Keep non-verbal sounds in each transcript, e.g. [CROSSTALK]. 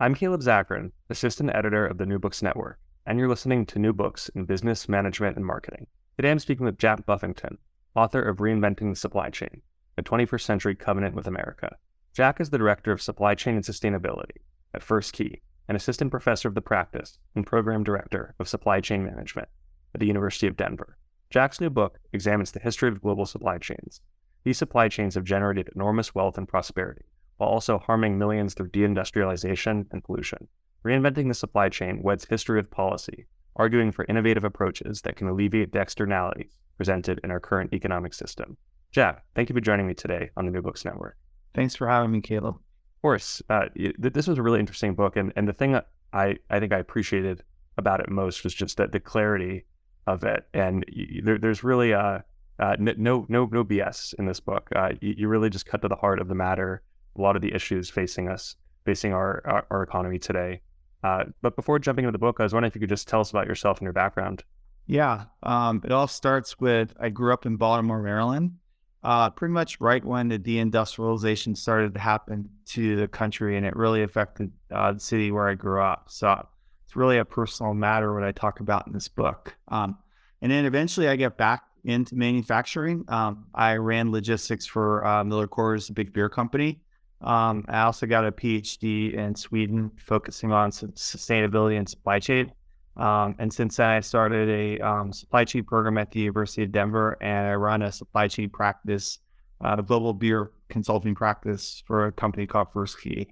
I'm Caleb Zakarin, Assistant Editor of the New Books Network, and you're listening to New Books in Business, Management, and Marketing. Today I'm speaking with Jack Buffington, author of Reinventing the Supply Chain, a 21st Century Covenant with America. Jack is the Director of Supply Chain and Sustainability at First Key, an Assistant Professor of the Practice and Program Director of Supply Chain Management at the University of Denver. Jack's new book examines the history of global supply chains. These supply chains have generated enormous wealth and prosperity while also harming millions through deindustrialization and pollution. Reinventing the supply chain weds history with policy, arguing for innovative approaches that can alleviate the externalities presented in our current economic system. Jack, thank you for joining me today on the New Books Network. Thanks for having me, Caleb. Of course, uh, this was a really interesting book, and, and the thing I, I think I appreciated about it most was just that the clarity of it, and there, there's really uh, uh, no no no BS in this book. Uh, you, you, really just cut to the heart of the matter a lot of the issues facing us, facing our, our, our economy today. Uh, but before jumping into the book, I was wondering if you could just tell us about yourself and your background. Yeah, um, it all starts with I grew up in Baltimore, Maryland, uh, pretty much right when the deindustrialization started to happen to the country, and it really affected uh, the city where I grew up. So it's really a personal matter what I talk about in this book. Um, and then eventually I get back into manufacturing. Um, I ran logistics for uh, Miller Coors, a big beer company. Um, I also got a PhD in Sweden, focusing on sustainability and supply chain. Um, and since then, I started a um, supply chain program at the University of Denver, and I run a supply chain practice, uh, global beer consulting practice for a company called First Key.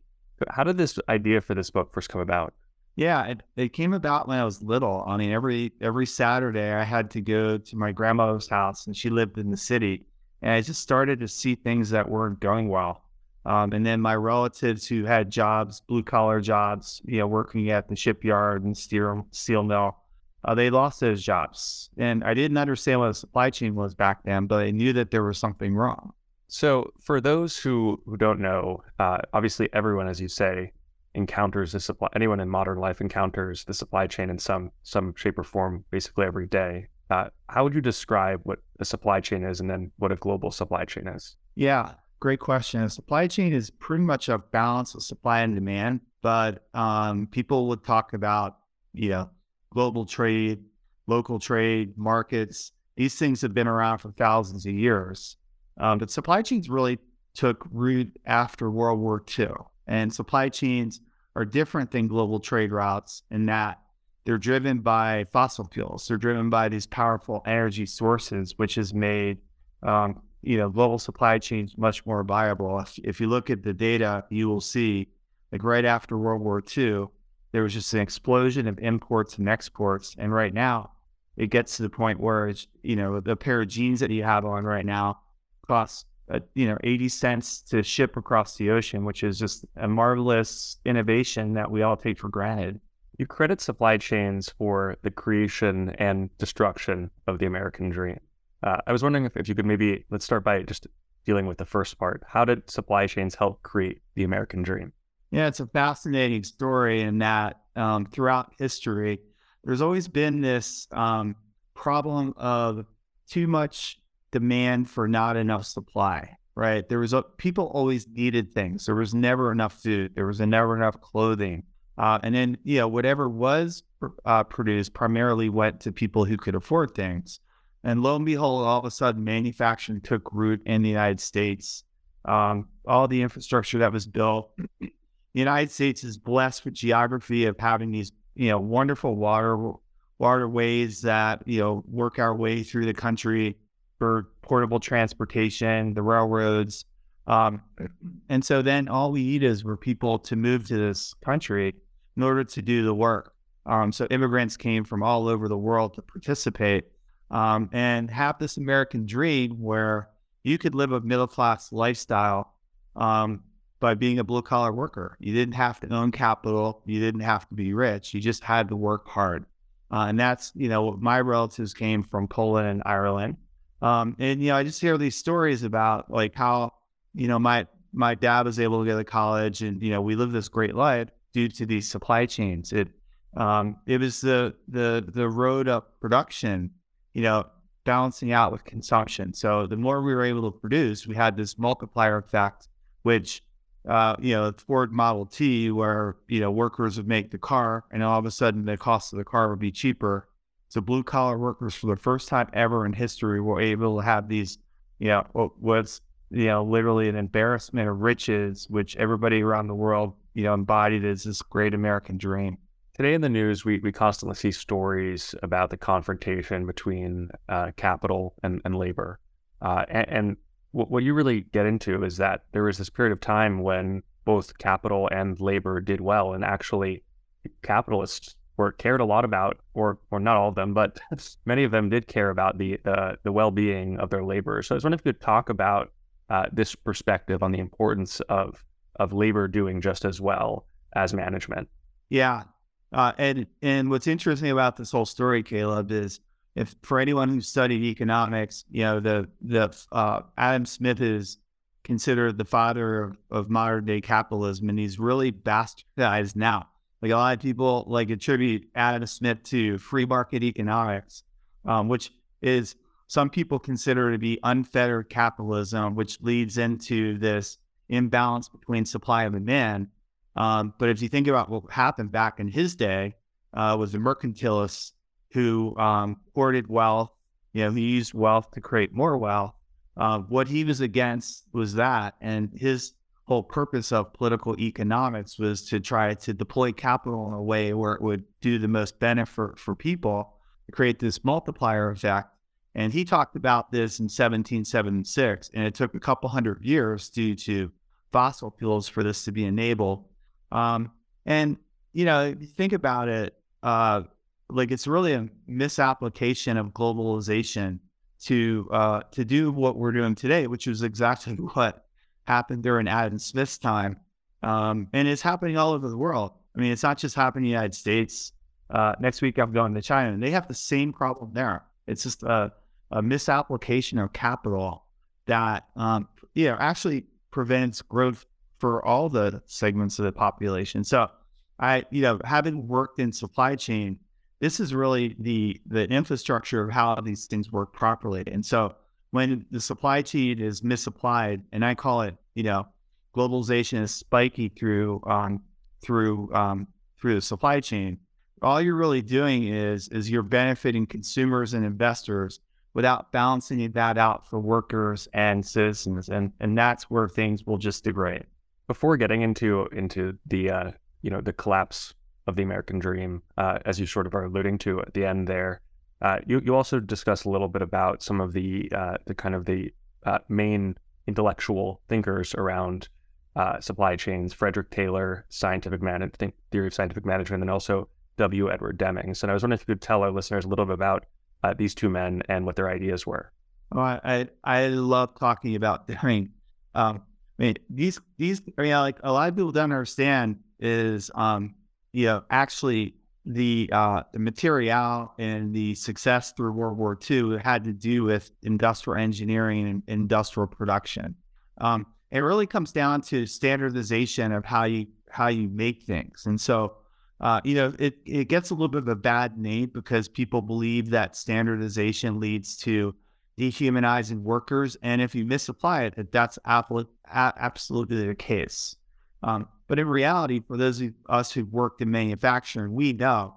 How did this idea for this book first come about? Yeah, it, it came about when I was little. I mean, every every Saturday I had to go to my grandmother's house, and she lived in the city, and I just started to see things that weren't going well. Um, and then my relatives who had jobs, blue collar jobs, you know, working at the shipyard and steel, steel mill, uh, they lost those jobs. And I didn't understand what a supply chain was back then, but I knew that there was something wrong. So, for those who, who don't know, uh, obviously everyone, as you say, encounters the supply. Anyone in modern life encounters the supply chain in some some shape or form, basically every day. Uh, how would you describe what a supply chain is, and then what a global supply chain is? Yeah, Great question. Supply chain is pretty much a balance of supply and demand, but um, people would talk about, you know, global trade, local trade, markets. These things have been around for thousands of years. Um, but supply chains really took root after World War II. And supply chains are different than global trade routes in that they're driven by fossil fuels. They're driven by these powerful energy sources, which has made um, you know, global supply chains much more viable. If, if you look at the data, you will see like right after World War II, there was just an explosion of imports and exports. And right now, it gets to the point where it's, you know, the pair of jeans that you have on right now costs, uh, you know, 80 cents to ship across the ocean, which is just a marvelous innovation that we all take for granted. You credit supply chains for the creation and destruction of the American dream. Uh, I was wondering if, if you could maybe let's start by just dealing with the first part. How did supply chains help create the American dream? Yeah, it's a fascinating story in that um, throughout history, there's always been this um, problem of too much demand for not enough supply, right? There was a, people always needed things. There was never enough food. There was never enough clothing. Uh, and then, you know, whatever was uh, produced primarily went to people who could afford things. And lo and behold, all of a sudden, manufacturing took root in the United States. Um, all the infrastructure that was built, [CLEARS THROAT] the United States is blessed with geography of having these, you know, wonderful water waterways that you know work our way through the country for portable transportation, the railroads. Um, [CLEARS THROAT] and so then all we need is for people to move to this country in order to do the work. Um, so immigrants came from all over the world to participate um, and have this American dream where you could live a middle class lifestyle um, by being a blue collar worker. You didn't have to own capital. You didn't have to be rich. You just had to work hard. Uh, and that's, you know, my relatives came from Poland and Ireland. Um, and, you know, I just hear these stories about like how, you know, my, my dad was able to go to college and, you know, we lived this great life due to these supply chains. It, um, it was the, the, the road up production, you know, balancing out with consumption. So the more we were able to produce, we had this multiplier effect, which uh, you know, Ford Model T, where you know workers would make the car, and all of a sudden the cost of the car would be cheaper. So blue collar workers, for the first time ever in history, were able to have these, you know, what was you know literally an embarrassment of riches, which everybody around the world you know embodied as this great American dream. Today in the news, we, we constantly see stories about the confrontation between uh, capital and, and labor. Uh, and, and what, what you really get into is that there was this period of time when both capital and labor did well, and actually capitalists were cared a lot about, or or not all of them, but [LAUGHS] many of them did care about the the, the well being of their laborers. So I was wondering if you could talk about uh, this perspective on the importance of of labor doing just as well as management. Yeah, uh, and and what's interesting about this whole story, Caleb, is if for anyone who studied economics, you know, the the uh, Adam Smith is considered the father of, of modern day capitalism, and he's really bastardized now. Like a lot of people like attribute Adam Smith to free market economics, um, which is some people consider to be unfettered capitalism, which leads into this imbalance between supply and demand. Um, but if you think about what happened back in his day, uh, was the mercantilists who um, hoarded wealth. You know, he used wealth to create more wealth. Uh, what he was against was that, and his whole purpose of political economics was to try to deploy capital in a way where it would do the most benefit for people to create this multiplier effect. And he talked about this in 1776, and it took a couple hundred years due to fossil fuels for this to be enabled. Um, and you know, if you think about it, uh, like it's really a misapplication of globalization to uh, to do what we're doing today, which is exactly [LAUGHS] what happened during Adam Smith's time, um, and it's happening all over the world. I mean, it's not just happening in the United States. Uh, next week, I'm going to China, and they have the same problem there. It's just a, a misapplication of capital that, um, yeah, actually prevents growth for all the segments of the population. So, I, you know, having worked in supply chain this is really the the infrastructure of how these things work properly. And so when the supply chain is misapplied, and I call it, you know, globalization is spiky through um, through um, through the supply chain. All you're really doing is is you're benefiting consumers and investors without balancing that out for workers and citizens, and and that's where things will just degrade. Before getting into into the uh, you know the collapse of the American dream, uh, as you sort of are alluding to at the end there. Uh, you, you also discuss a little bit about some of the uh, the kind of the uh, main intellectual thinkers around uh, supply chains, Frederick Taylor, scientific man- theory of scientific management, and also W. Edward Deming. So I was wondering if you could tell our listeners a little bit about these two men and what their ideas were. Oh, I I love talking about [LAUGHS] Deming. Um, I mean, these these, you know, like a lot of people don't understand is um, you know, actually the uh, the material and the success through World War II had to do with industrial engineering and industrial production. Um, it really comes down to standardization of how you how you make things, and so uh, you know it it gets a little bit of a bad name because people believe that standardization leads to dehumanizing workers, and if you misapply it, that's absolutely the case. Um, but in reality, for those of us who've worked in manufacturing, we know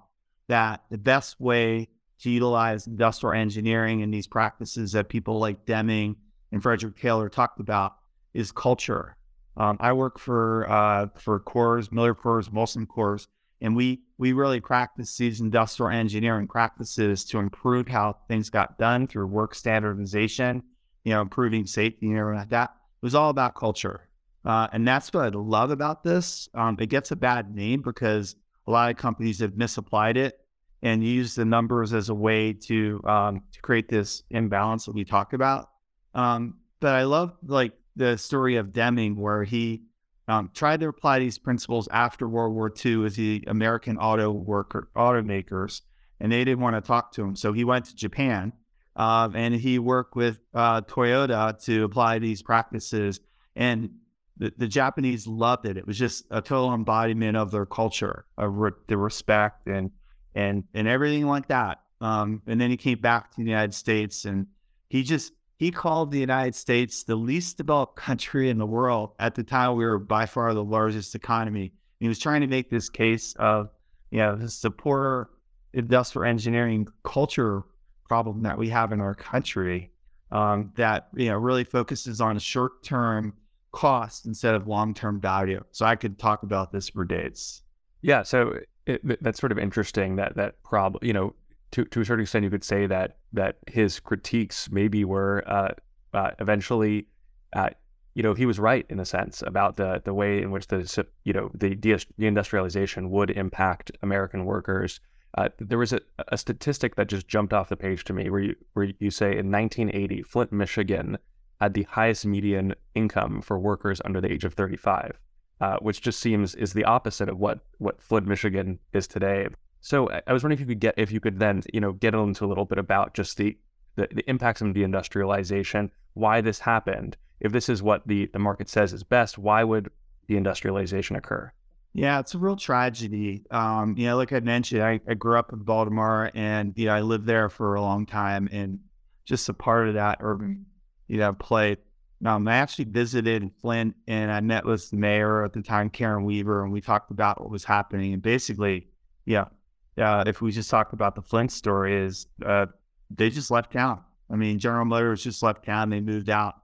that the best way to utilize industrial engineering and these practices that people like Deming and Frederick Taylor talked about is culture. Um, I work for uh, for Coors, Miller Coors, Molson Coors, and we we really practice these industrial engineering practices to improve how things got done through work standardization, you know, improving safety and everything like that. It was all about culture. Uh, and that's what I love about this. Um, it gets a bad name because a lot of companies have misapplied it and used the numbers as a way to um, to create this imbalance that we talked about. Um, but I love like the story of Deming where he um, tried to apply these principles after World War II with the American auto worker automakers, and they didn't want to talk to him. So he went to Japan uh, and he worked with uh, Toyota to apply these practices. And the, the Japanese loved it. It was just a total embodiment of their culture, of re- the respect and and and everything like that. Um, and then he came back to the United States, and he just he called the United States the least developed country in the world. At the time, we were by far the largest economy. And he was trying to make this case of you know the poor industrial engineering culture problem that we have in our country um, that you know really focuses on short term cost instead of long term value. So I could talk about this for days. Yeah, so it, that's sort of interesting that that problem, you know, to to a certain extent, you could say that that his critiques maybe were uh, uh, eventually, uh, you know, he was right in a sense about the the way in which the you know the deindustrialization would impact American workers. Uh, there was a, a statistic that just jumped off the page to me, where you where you say in 1980, Flint, Michigan, had the highest median income for workers under the age of 35, uh, which just seems is the opposite of what what Flint, Michigan is today. So I was wondering if you could get if you could then you know get into a little bit about just the the, the impacts of deindustrialization, why this happened. If this is what the the market says is best, why would deindustrialization occur? Yeah, it's a real tragedy. Um, you know, like I mentioned, I, I grew up in Baltimore and you know I lived there for a long time, and just a part of that urban you know, play. Um, I actually visited Flint and I met with the mayor at the time, Karen Weaver, and we talked about what was happening. And basically, yeah, uh, if we just talked about the Flint story, is uh, they just left town. I mean, General Motors just left town. They moved out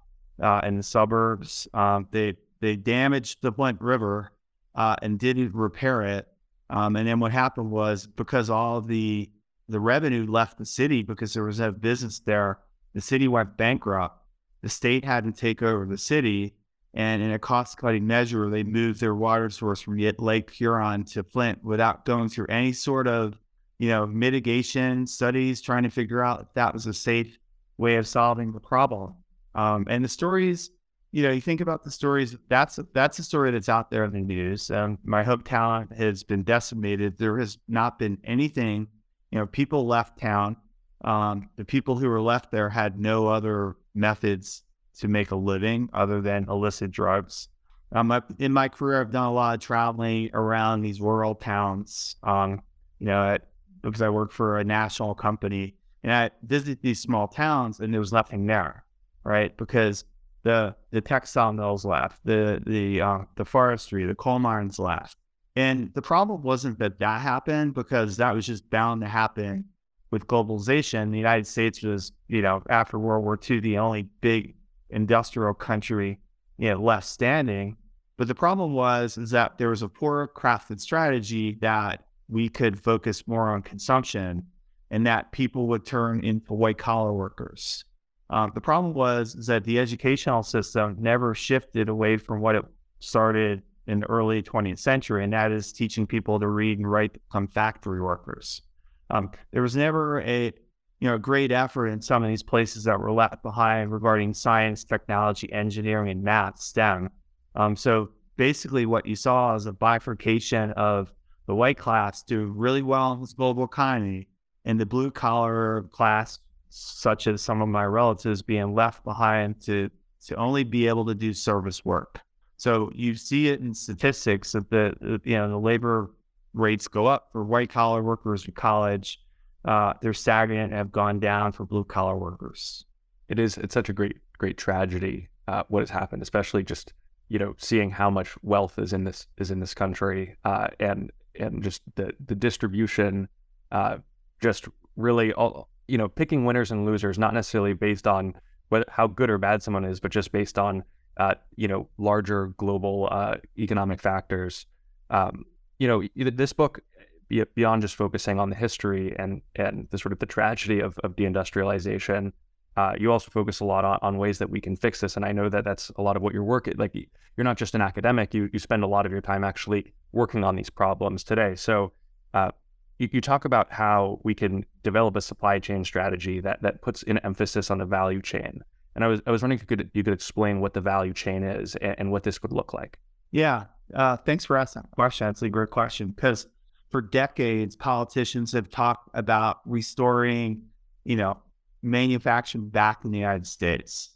uh, in the suburbs. Um, they they damaged the Flint River uh, and didn't repair it. Um, and then what happened was because all the the revenue left the city because there was no business there, the city went bankrupt the state had to take over the city. And in a cost cutting measure, they moved their water source from Lake Huron to Flint without going through any sort of, you know, mitigation studies, trying to figure out if that was a safe way of solving the problem. Um, and the stories, you know, you think about the stories. That's that's a story that's out there in the news. Um, my hometown has been decimated. There has not been anything. You know, people left town. Um, the people who were left there had no other methods to make a living other than illicit drugs. Um, in my career, I've done a lot of traveling around these rural towns. Um, you know, at, because I work for a national company, and I visit these small towns, and there was nothing there, right? Because the the textile mills left, the the uh, the forestry, the coal mines left, and the problem wasn't that that happened because that was just bound to happen with globalization, the United States was, you know, after World War II, the only big industrial country, you know, left standing. But the problem was is that there was a poor crafted strategy that we could focus more on consumption and that people would turn into white collar workers. Um, the problem was is that the educational system never shifted away from what it started in the early 20th century, and that is teaching people to read and write to become factory workers. Um, there was never a you know great effort in some of these places that were left behind regarding science, technology, engineering, and math, STEM. Um, so basically, what you saw is a bifurcation of the white class do really well in this global economy, and the blue collar class, such as some of my relatives, being left behind to to only be able to do service work. So you see it in statistics that the you know the labor rates go up for white collar workers in college. Uh, they're stagnant and have gone down for blue collar workers. It is. It's such a great, great tragedy. Uh, what has happened, especially just you know seeing how much wealth is in this is in this country, uh, and and just the the distribution, uh, just really all you know picking winners and losers, not necessarily based on whether, how good or bad someone is, but just based on uh, you know larger global uh, economic factors. Um, you know, this book beyond just focusing on the history and and the sort of the tragedy of, of deindustrialization uh, you also focus a lot on, on, ways that we can fix this. And I know that that's a lot of what your work. Like you're not just an academic; you you spend a lot of your time actually working on these problems today. So uh, you, you, talk about how we can develop a supply chain strategy that that puts an emphasis on the value chain. And I was I was wondering if you could you could explain what the value chain is and, and what this would look like. Yeah, uh, thanks for asking that question. It's a great question because for decades politicians have talked about restoring, you know, manufactured back in the United States,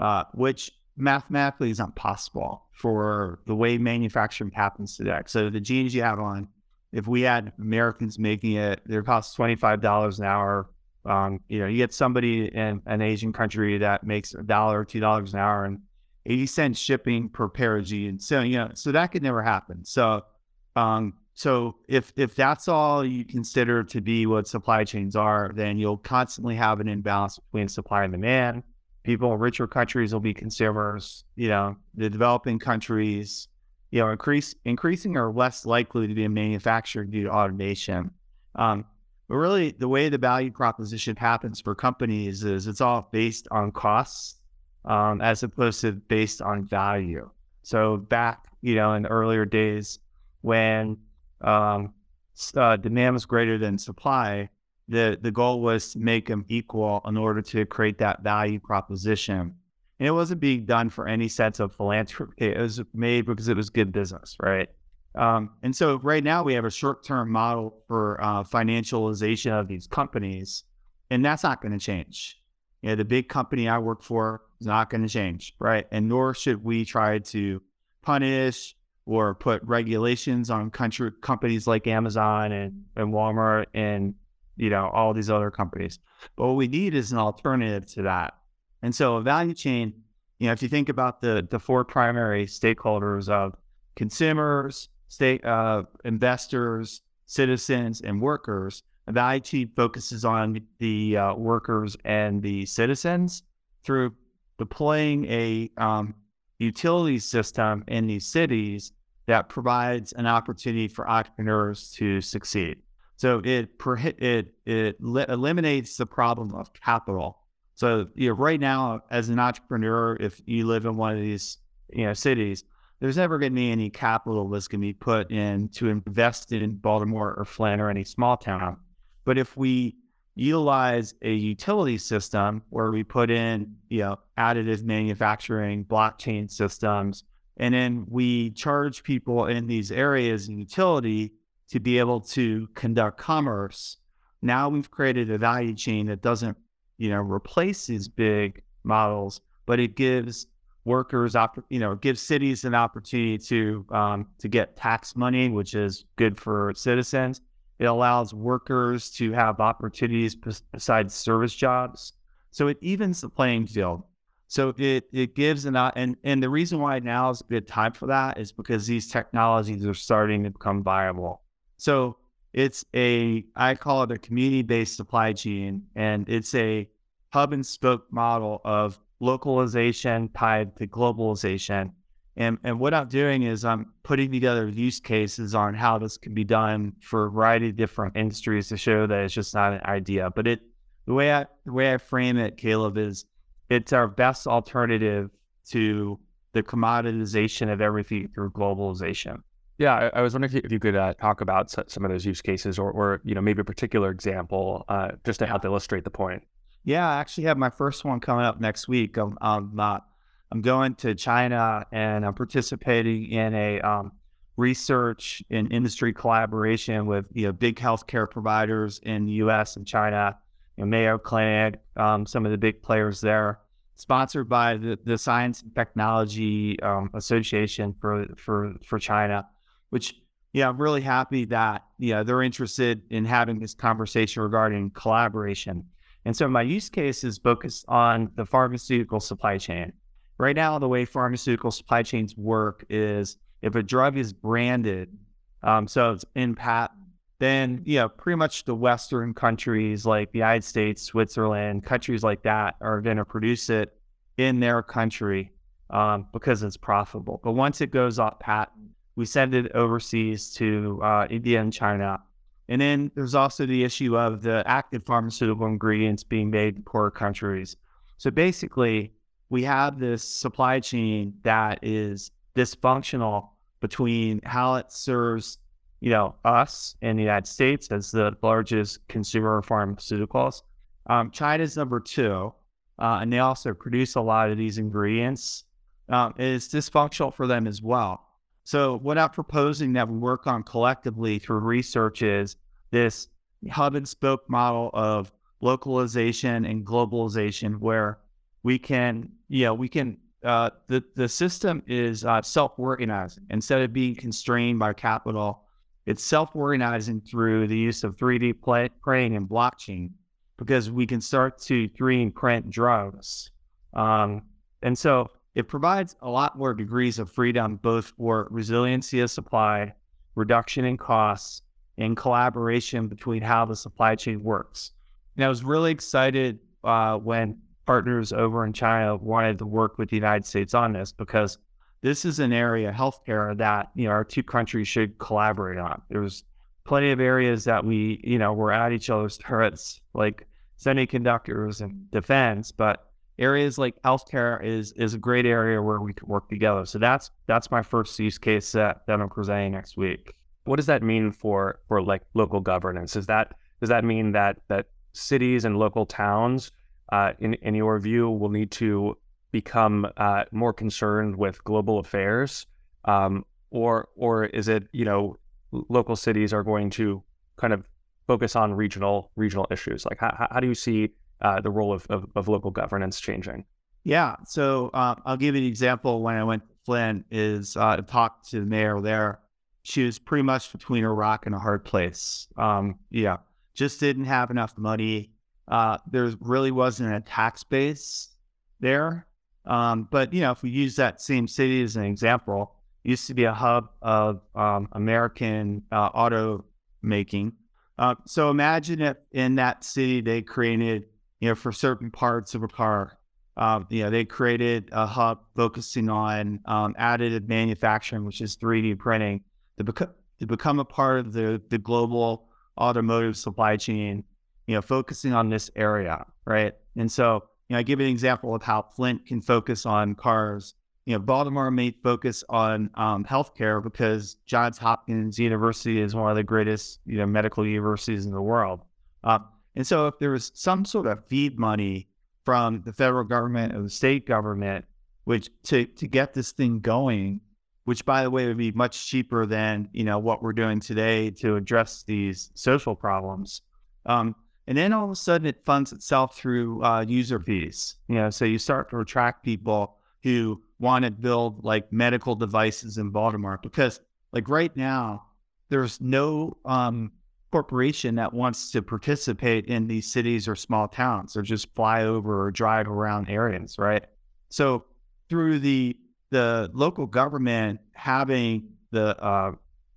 uh, which mathematically is not possible for the way manufacturing happens today. So the jeans you have on, if we had Americans making it, it cost twenty five dollars an hour. Um, you know, you get somebody in an Asian country that makes a dollar two dollars an hour and eighty cents shipping per pair of jeans. So you know, so that could never happen. So um, so if if that's all you consider to be what supply chains are, then you'll constantly have an imbalance between supply and demand. People in richer countries will be consumers. You know, the developing countries, you know, increase increasing are less likely to be manufactured due to automation. Um, but really, the way the value proposition happens for companies is it's all based on costs um, as opposed to based on value. So back, you know, in earlier days when um, uh, demand was greater than supply, the the goal was to make them equal in order to create that value proposition. And it wasn't being done for any sense of philanthropy. [LAUGHS] It was made because it was good business, right? Um, and so right now we have a short term model for uh, financialization of these companies, and that's not going to change. You know, the big company I work for is not going to change, right? And nor should we try to punish or put regulations on country companies like Amazon and, and Walmart and you know all these other companies. But what we need is an alternative to that. And so a value chain, you know, if you think about the the four primary stakeholders of consumers, state uh, investors, citizens, and workers, a value chain focuses on the uh, workers and the citizens through deploying a um, utility system in these cities that provides an opportunity for entrepreneurs to succeed. So it it it eliminates the problem of capital. So you know, right now, as an entrepreneur, if you live in one of these you know cities, there's never going to be any capital that's going to be put in to invest in Baltimore or Flint or any small town. But if we utilize a utility system where we put in, you know, additive manufacturing, blockchain systems, and then we charge people in these areas in utility to be able to conduct commerce. Now we've created a value chain that doesn't, you know, replace these big models, but it gives workers, you know, gives cities an opportunity to um, to get tax money, which is good for citizens. It allows workers to have opportunities besides service jobs. So it evens the playing field. So it it gives an and and the reason why now is a good time for that is because these technologies are starting to become viable. So it's a I call it a community based supply chain, and it's a hub and spoke model of localization tied to globalization. And, and what I'm doing is I'm putting together use cases on how this can be done for a variety of different industries to show that it's just not an idea. But it the way I the way I frame it, Caleb, is it's our best alternative to the commoditization of everything through globalization. Yeah, I, I was wondering if you, could uh, talk about some of those use cases, or, or you know, maybe a particular example, uh, just to help illustrate the point. Yeah, I actually have my first one coming up next week. I'm, I'm, uh, I'm going to China and I'm participating in a um, research and industry collaboration with you know big healthcare providers in the U.S. and China, you know, Mayo Clinic, um, some of the big players there. Sponsored by the, the Science and Technology um, Association for for for China, which yeah, I'm really happy that yeah they're interested in having this conversation regarding collaboration. And so my use case is focused on the pharmaceutical supply chain. Right now, the way pharmaceutical supply chains work is if a drug is branded, um, so it's in patent, then yeah, pretty much the Western countries like the United States, Switzerland, countries like that are going to produce it in their country um, because it's profitable. But once it goes off patent, we send it overseas to uh, India and China. And then there's also the issue of the active pharmaceutical ingredients being made in poor countries. So basically, we have this supply chain that is dysfunctional between how it serves, you know, us in the United States as the largest consumer of pharmaceuticals. Um, China's number two, uh, and they also produce a lot of these ingredients. Um, is dysfunctional for them as well. So, what I'm proposing that we work on collectively through research is this hub and spoke model of localization and globalization, where we can, you know, we can uh, the the system is uh, self organizing instead of being constrained by capital. It's self organizing through the use of 3D play, printing and blockchain because we can start to 3D print drugs. Um, and so it provides a lot more degrees of freedom, both for resiliency of supply, reduction in costs, and collaboration between how the supply chain works. And I was really excited uh, when partners over in China wanted to work with the United States on this because this is an area, healthcare, that you know our two countries should collaborate on. There's plenty of areas that we, you know, we're at each other's throats, like semiconductors and mm-hmm. defense, but areas like healthcare is is a great area where we can work together. So that's that's my first use case that, that I'm presenting next week. What does that mean for for like local governance? Is that does that mean that that cities and local towns uh, in, in your view, will need to become uh, more concerned with global affairs, um, or or is it you know local cities are going to kind of focus on regional regional issues? Like how, how do you see uh, the role of, of, of, local governance changing? Yeah, so uh, I'll give you an example. When I went to Flint, is uh, talked to the mayor there. She was pretty much between a rock and a hard place. Um, yeah, just didn't have enough money uh, there really wasn't a tax base there. Um, but you know, if we use that same city as an example, used to be a hub of um, American uh, auto making. Uh, so imagine if in that city they created, you know, for certain parts of a car, um, you know, they created a hub focusing on um, additive manufacturing, which is 3D printing, to, beco- to become a part of the the global automotive supply chain you know, focusing on this area, right? And so, you know, I give an example of how Flint can focus on cars. You know, Baltimore may focus on um, healthcare because Johns Hopkins University is one of the greatest, you know, medical universities in the world. Uh, and so, if there was some sort of feed money from the federal government or the state government, which to to get this thing going, which by the way would be much cheaper than you know what we're doing today to address these social problems. Um, and then all of a sudden it funds itself through uh, user fees. You know, so you start to attract people who want to build like medical devices in Baltimore because like right now, there's no um, corporation that wants to participate in these cities or small towns or just fly over or drive around areas, right? So through the the local government having the uh,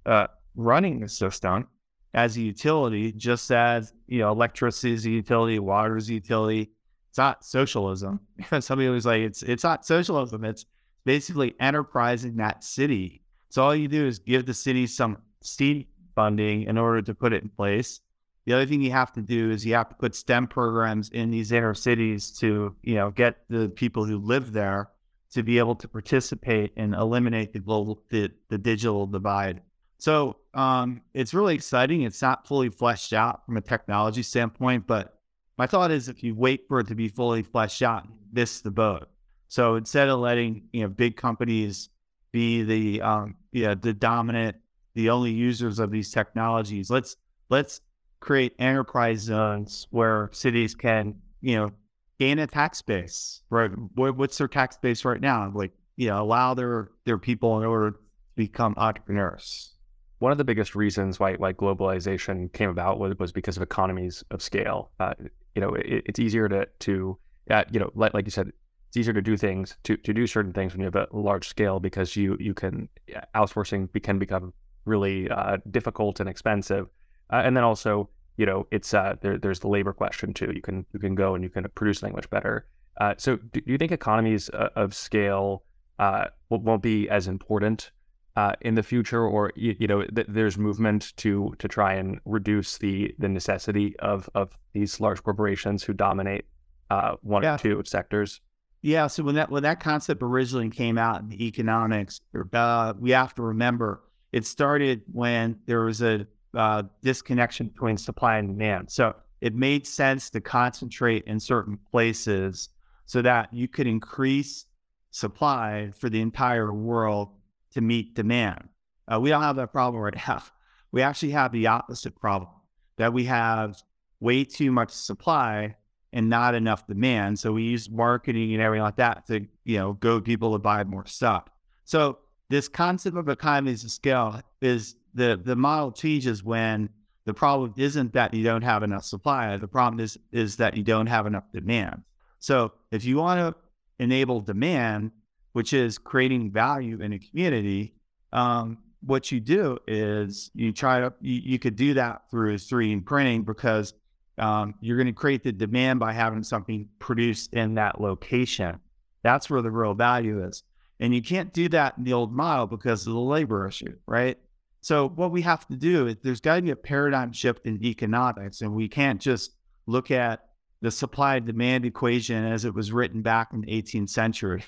uh, running the system, as a utility, just as you know, electricity is a utility, water is a utility. It's not socialism. Mm. [LAUGHS] Somebody was like, it's it's not socialism. It's basically enterprising that city. So all you do is give the city some seed funding in order to put it in place. The other thing you have to do is you have to put STEM programs in these inner cities to, you know, get the people who live there to be able to participate and eliminate the global the, the digital divide. So um, it's really exciting. It's not fully fleshed out from a technology standpoint, but my thought is if you wait for it to be fully fleshed out, miss the boat. So instead of letting you know big companies be the um, know, the dominant, the only users of these technologies. Let's let's create enterprise zones where cities can, you know, gain a tax base. Right? what's their tax base right now? Like, you know, allow their their people in order to become entrepreneurs. One of the biggest reasons why why globalization came about was, was because of economies of scale. Uh, you know, it, it's easier to to uh, you know, like, like you said, it's easier to do things to, to do certain things when you have a large scale because you you can outsourcing can become really uh, difficult and expensive, uh, and then also you know it's uh, there, there's the labor question too. You can you can go and you can produce much better. Uh, so do, do, you think economies uh, of scale uh, won't be as important uh, in the future, or you, you know, th- there's movement to to try and reduce the the necessity of of these large corporations who dominate uh, one yeah. or two sectors. Yeah. So when that when that concept originally came out in economics, uh, we have to remember it started when there was a uh, disconnection between supply and demand. So it made sense to concentrate in certain places so that you could increase supply for the entire world to meet demand. Uh, we don't have that problem right now. [LAUGHS] We actually have the opposite problem that we have way too much supply and not enough demand. So we use marketing and everything like that to, you know, go people to buy more stuff. So this concept of economies of scale is the the model changes when the problem isn't that you don't have enough supply. The problem is is that you don't have enough demand. So if you want to enable demand, which is creating value in a community, um, what you do is you try to you, you could do that through 3D printing because um, you're going to create the demand by having something produced in that location. That's where the real value is. And you can't do that in the old model because of the labor issue, right? So what we have to do is there's got to be a paradigm shift in economics, and we can't just look at the supply and demand equation as it was written back in the 18th century.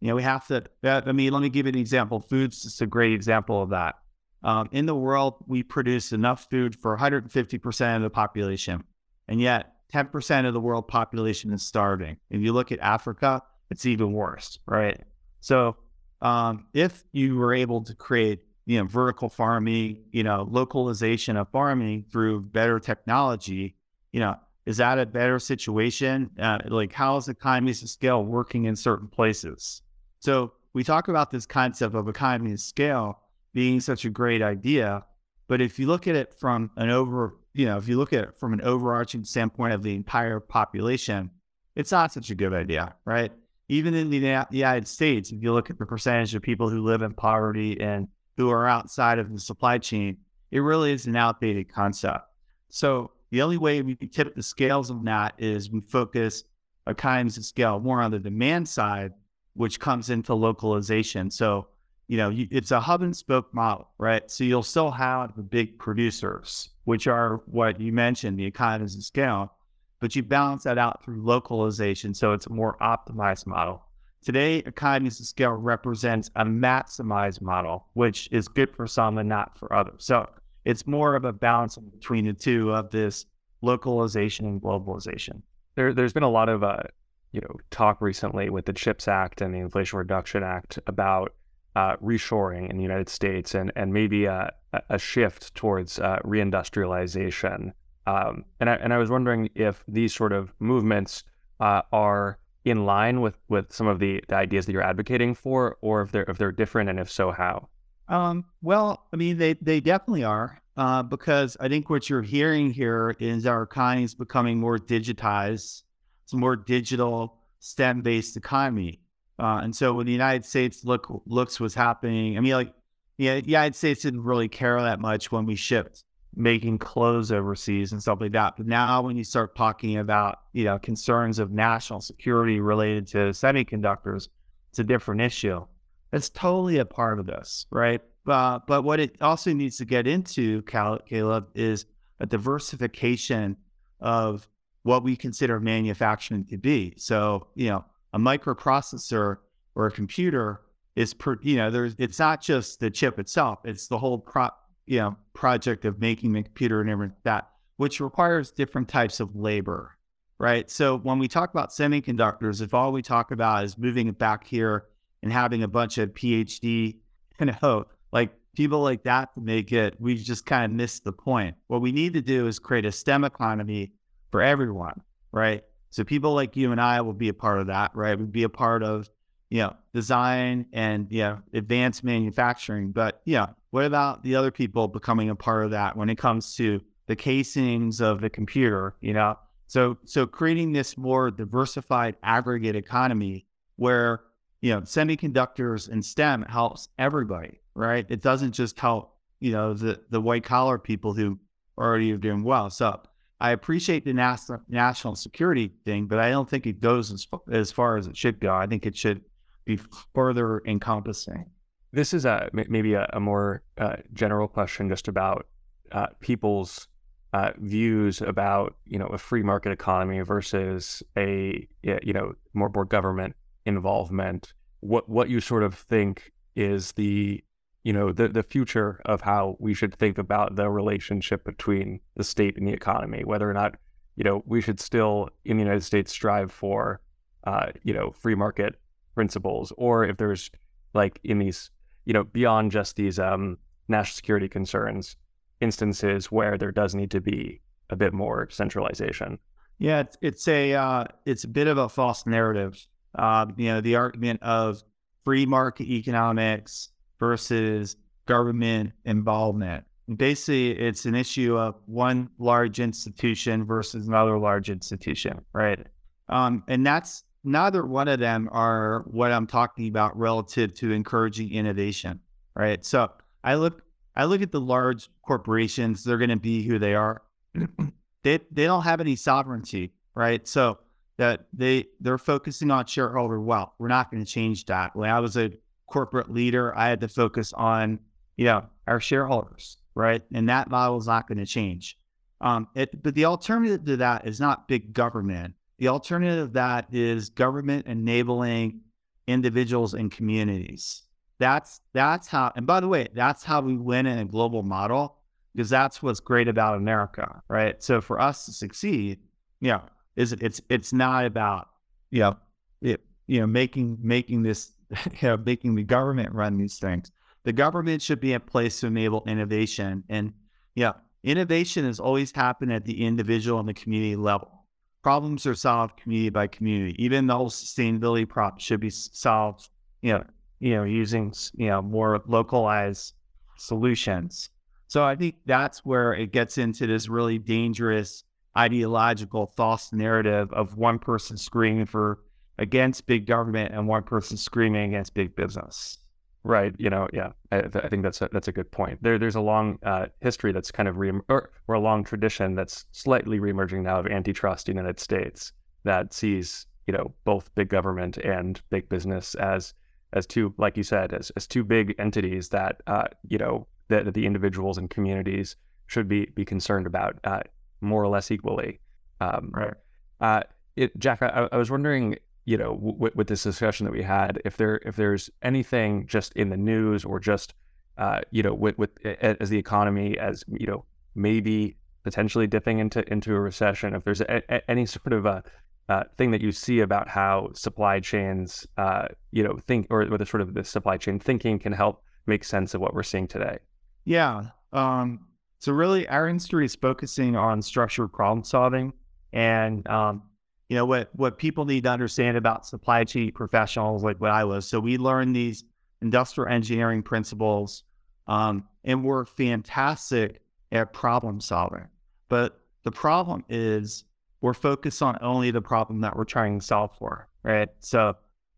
You know, we have to. Uh, I mean, let me give you an example. Food's just a great example of that. Um, in the world, we produce enough food for 150% of the population, and yet 10% of the world population is starving. If you look at Africa, it's even worse, right? So, um, if you were able to create, you know, vertical farming, you know, localization of farming through better technology, you know, is that a better situation? Uh, like, how is economies of scale working in certain places? So, we talk about this concept of economy of scale being such a great idea, but if you look at it from an over, you know, if you look at it from an overarching standpoint of the entire population, it's not such a good idea, right? Even in the United States, if you look at the percentage of people who live in poverty and who are outside of the supply chain, it really is an outdated concept. So the only way we tip the scales on that is we focus economies of scale more on the demand side, which comes into localization. So, you know, it's a hub and spoke model, right? So you'll still have the big producers, which are what you mentioned, the economies of scale, but you balance that out through localization. So it's a more optimized model. Today, economies of scale represents a maximized model, which is good for some and not for others. So it's more of a balance between the two of this localization and globalization. There, has been a lot of uh, you know talk recently with the CHIPS Act and the Inflation Reduction Act about uh, reshoring in the United States and and maybe a, a shift towards uh, reindustrialization. Um, and I and I was wondering if these sort of movements uh, are in line with with some of the, the ideas that you're advocating for, or if they're if they're different, and if so, how? Um, well, I mean, they they definitely are uh, because I think what you're hearing here is our economy is becoming more digitized. More digital, STEM based economy, uh, and so when the United States look looks what's happening, I mean, like, yeah, the United States didn't really care that much when we shipped making clothes overseas and stuff like that. But now, when you start talking about you know concerns of national security related to semiconductors, it's a different issue. It's totally a part of this, right? Uh, but what it also needs to get into, Caleb, is a diversification of what we consider manufacturing to be. So, you know, a microprocessor or a computer is, per, you know, there's it's not just the chip itself; it's the whole pro, you know, project of making the computer and everything like that, which requires different types of labor, right? So when we talk about semiconductors, if all we talk about is moving it back here and having a bunch of PhD kind of like people like that to make it, we've just kind of missed the point. What we need to do is create a STEM economy for everyone, right? So people like you and I will be a part of that, right? We'd be a part of, you know, design and, you know, advanced manufacturing. But yeah, what about the other people becoming a part of that when it comes to the casings of the computer, you know? So so creating this more diversified aggregate economy where, you know, semiconductors and STEM helps everybody, right? It doesn't just help, you know, the the white collar people who already are doing well. So I appreciate the national security thing, but I don't think it goes as as far as it should go. I think it should be further encompassing. This is a maybe a, a more uh, general question, just about uh, people's uh, views about you know a free market economy versus a you know more more government involvement. What what you sort of think is the you know the the future of how we should think about the relationship between the state and the economy, whether or not you know we should still in the United States strive for uh, you know free market principles, or if there's like in these you know beyond just these um, national security concerns, instances where there does need to be a bit more centralization. Yeah, it's, it's a uh, it's a bit of a false narrative. Uh, you know, the argument of free market economics versus government involvement. Basically, it's an issue of one large institution versus another large institution, right? Um, and that's neither one of them are what I'm talking about relative to encouraging innovation, right? So I look I look at the large corporations; they're going to be who they are. [CLEARS THROAT] they they don't have any sovereignty, right? So that they they're focusing on shareholder wealth. We're not going to change that. When I was a corporate leader, I had to focus on, you know, our shareholders, right? And that model is not going to change. Um, it, but the alternative to that is not big government. The alternative to that is government enabling individuals and communities. That's that's how. And by the way, that's how we win in a global model because that's what's great about America, right? So for us to succeed, you know, is it's it's not about you know it, you know making making this [LAUGHS] you know, making the government run these things. The government should be in place to enable innovation. And yeah, innovation has always happened at the individual and the community level. Problems are solved community by community. Even the whole sustainability prop should be solved, you know, you know, using you know more localized solutions. So I think that's where it gets into this really dangerous ideological false narrative of one person screaming for against big government and one person screaming against big business. Right. You know, yeah, I, I, think that's a, that's a good point. There, there's a long uh, history that's kind of re or, or a long tradition that's slightly reemerging now of antitrust in the United States that sees you know both big government and big business as as two, like you said, as, as two big entities that uh, you know that, that, the individuals and communities should be be concerned about uh, more or less equally. Um, right. Uh, it, Jack, I, I was wondering you know, w- with this discussion that we had, if there if there's anything just in the news or just uh, you know, with, with as the economy as you know, maybe potentially dipping into into a recession, if there's a, a, any sort of a uh, thing that you see about how supply chains, uh, you know, think or, the sort of the supply chain thinking can help make sense of what we're seeing today. Yeah. Um, so really, our industry is focusing on structured problem solving, and um, you know what what people need to understand about supply chain professionals like what I was. So we learn these industrial engineering principles, um, and we're fantastic at problem solving. But the problem is we're focused on only the problem that we're trying to solve for, right? So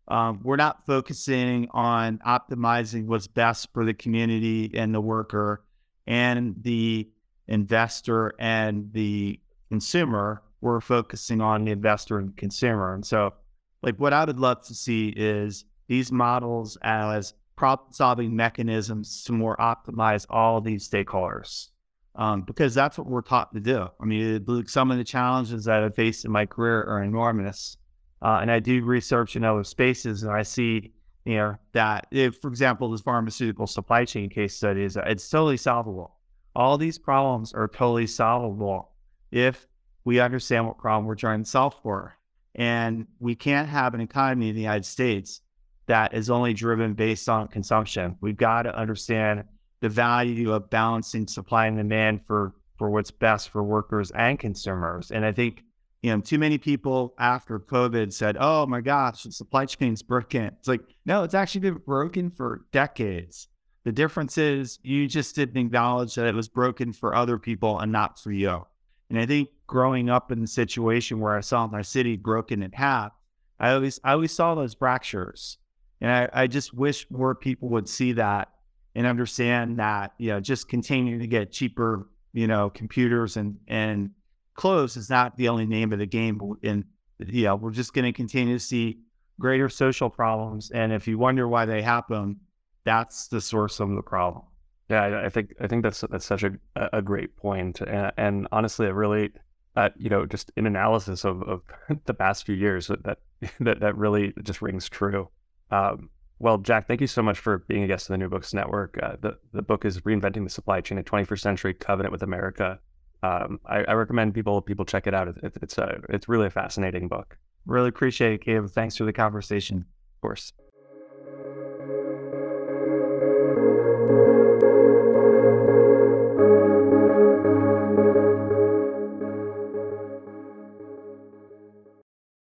um, we're not focusing on optimizing what's best for the community and the worker and the investor and the consumer we're focusing on the investor and consumer. And so, like, what I would love to see is these models as problem solving mechanisms to more optimize all these stakeholders. Um, because that's what we're taught to do. I mean, some of the challenges that I've faced in my career are enormous. Uh, and I do research in other spaces, and I see, you know, that if, for example, this pharmaceutical supply chain case study is it's totally solvable. All these problems are totally solvable if we understand what problem we're trying to solve for. And we can't have an economy in the United States that is only driven based on consumption. We've got to understand the value of balancing supply and demand for for what's best for workers and consumers. And I think you know, too many people after COVID said, "Oh my gosh, the supply chain's broken." It's like, no, it's actually been broken for decades. The difference is you just didn't acknowledge that it was broken for other people and not for you. And I think growing up in the situation where I saw my city broken in half, I always I always saw those fractures. And I, I just wish more people would see that and understand that, you know, just continuing to get cheaper, you know, computers and and clothes is not the only name of the game. And know, we're just gonna continue to see greater social problems. And if you wonder why they happen, that's the source of the problem. Yeah, I think I think that's that's such a a great point, and, and honestly, it really, uh, you know, just an analysis of, of [LAUGHS] the past few years that [LAUGHS] that that really just rings true. Um, well, Jack, thank you so much for being a guest of the New Books Network. Uh, the the book is reinventing the supply chain: a 21st century covenant with America. Um, I, I, recommend people people check it out. It, it's a it's really a fascinating book. Really appreciate it, Gabe. Thanks for the conversation. Of course.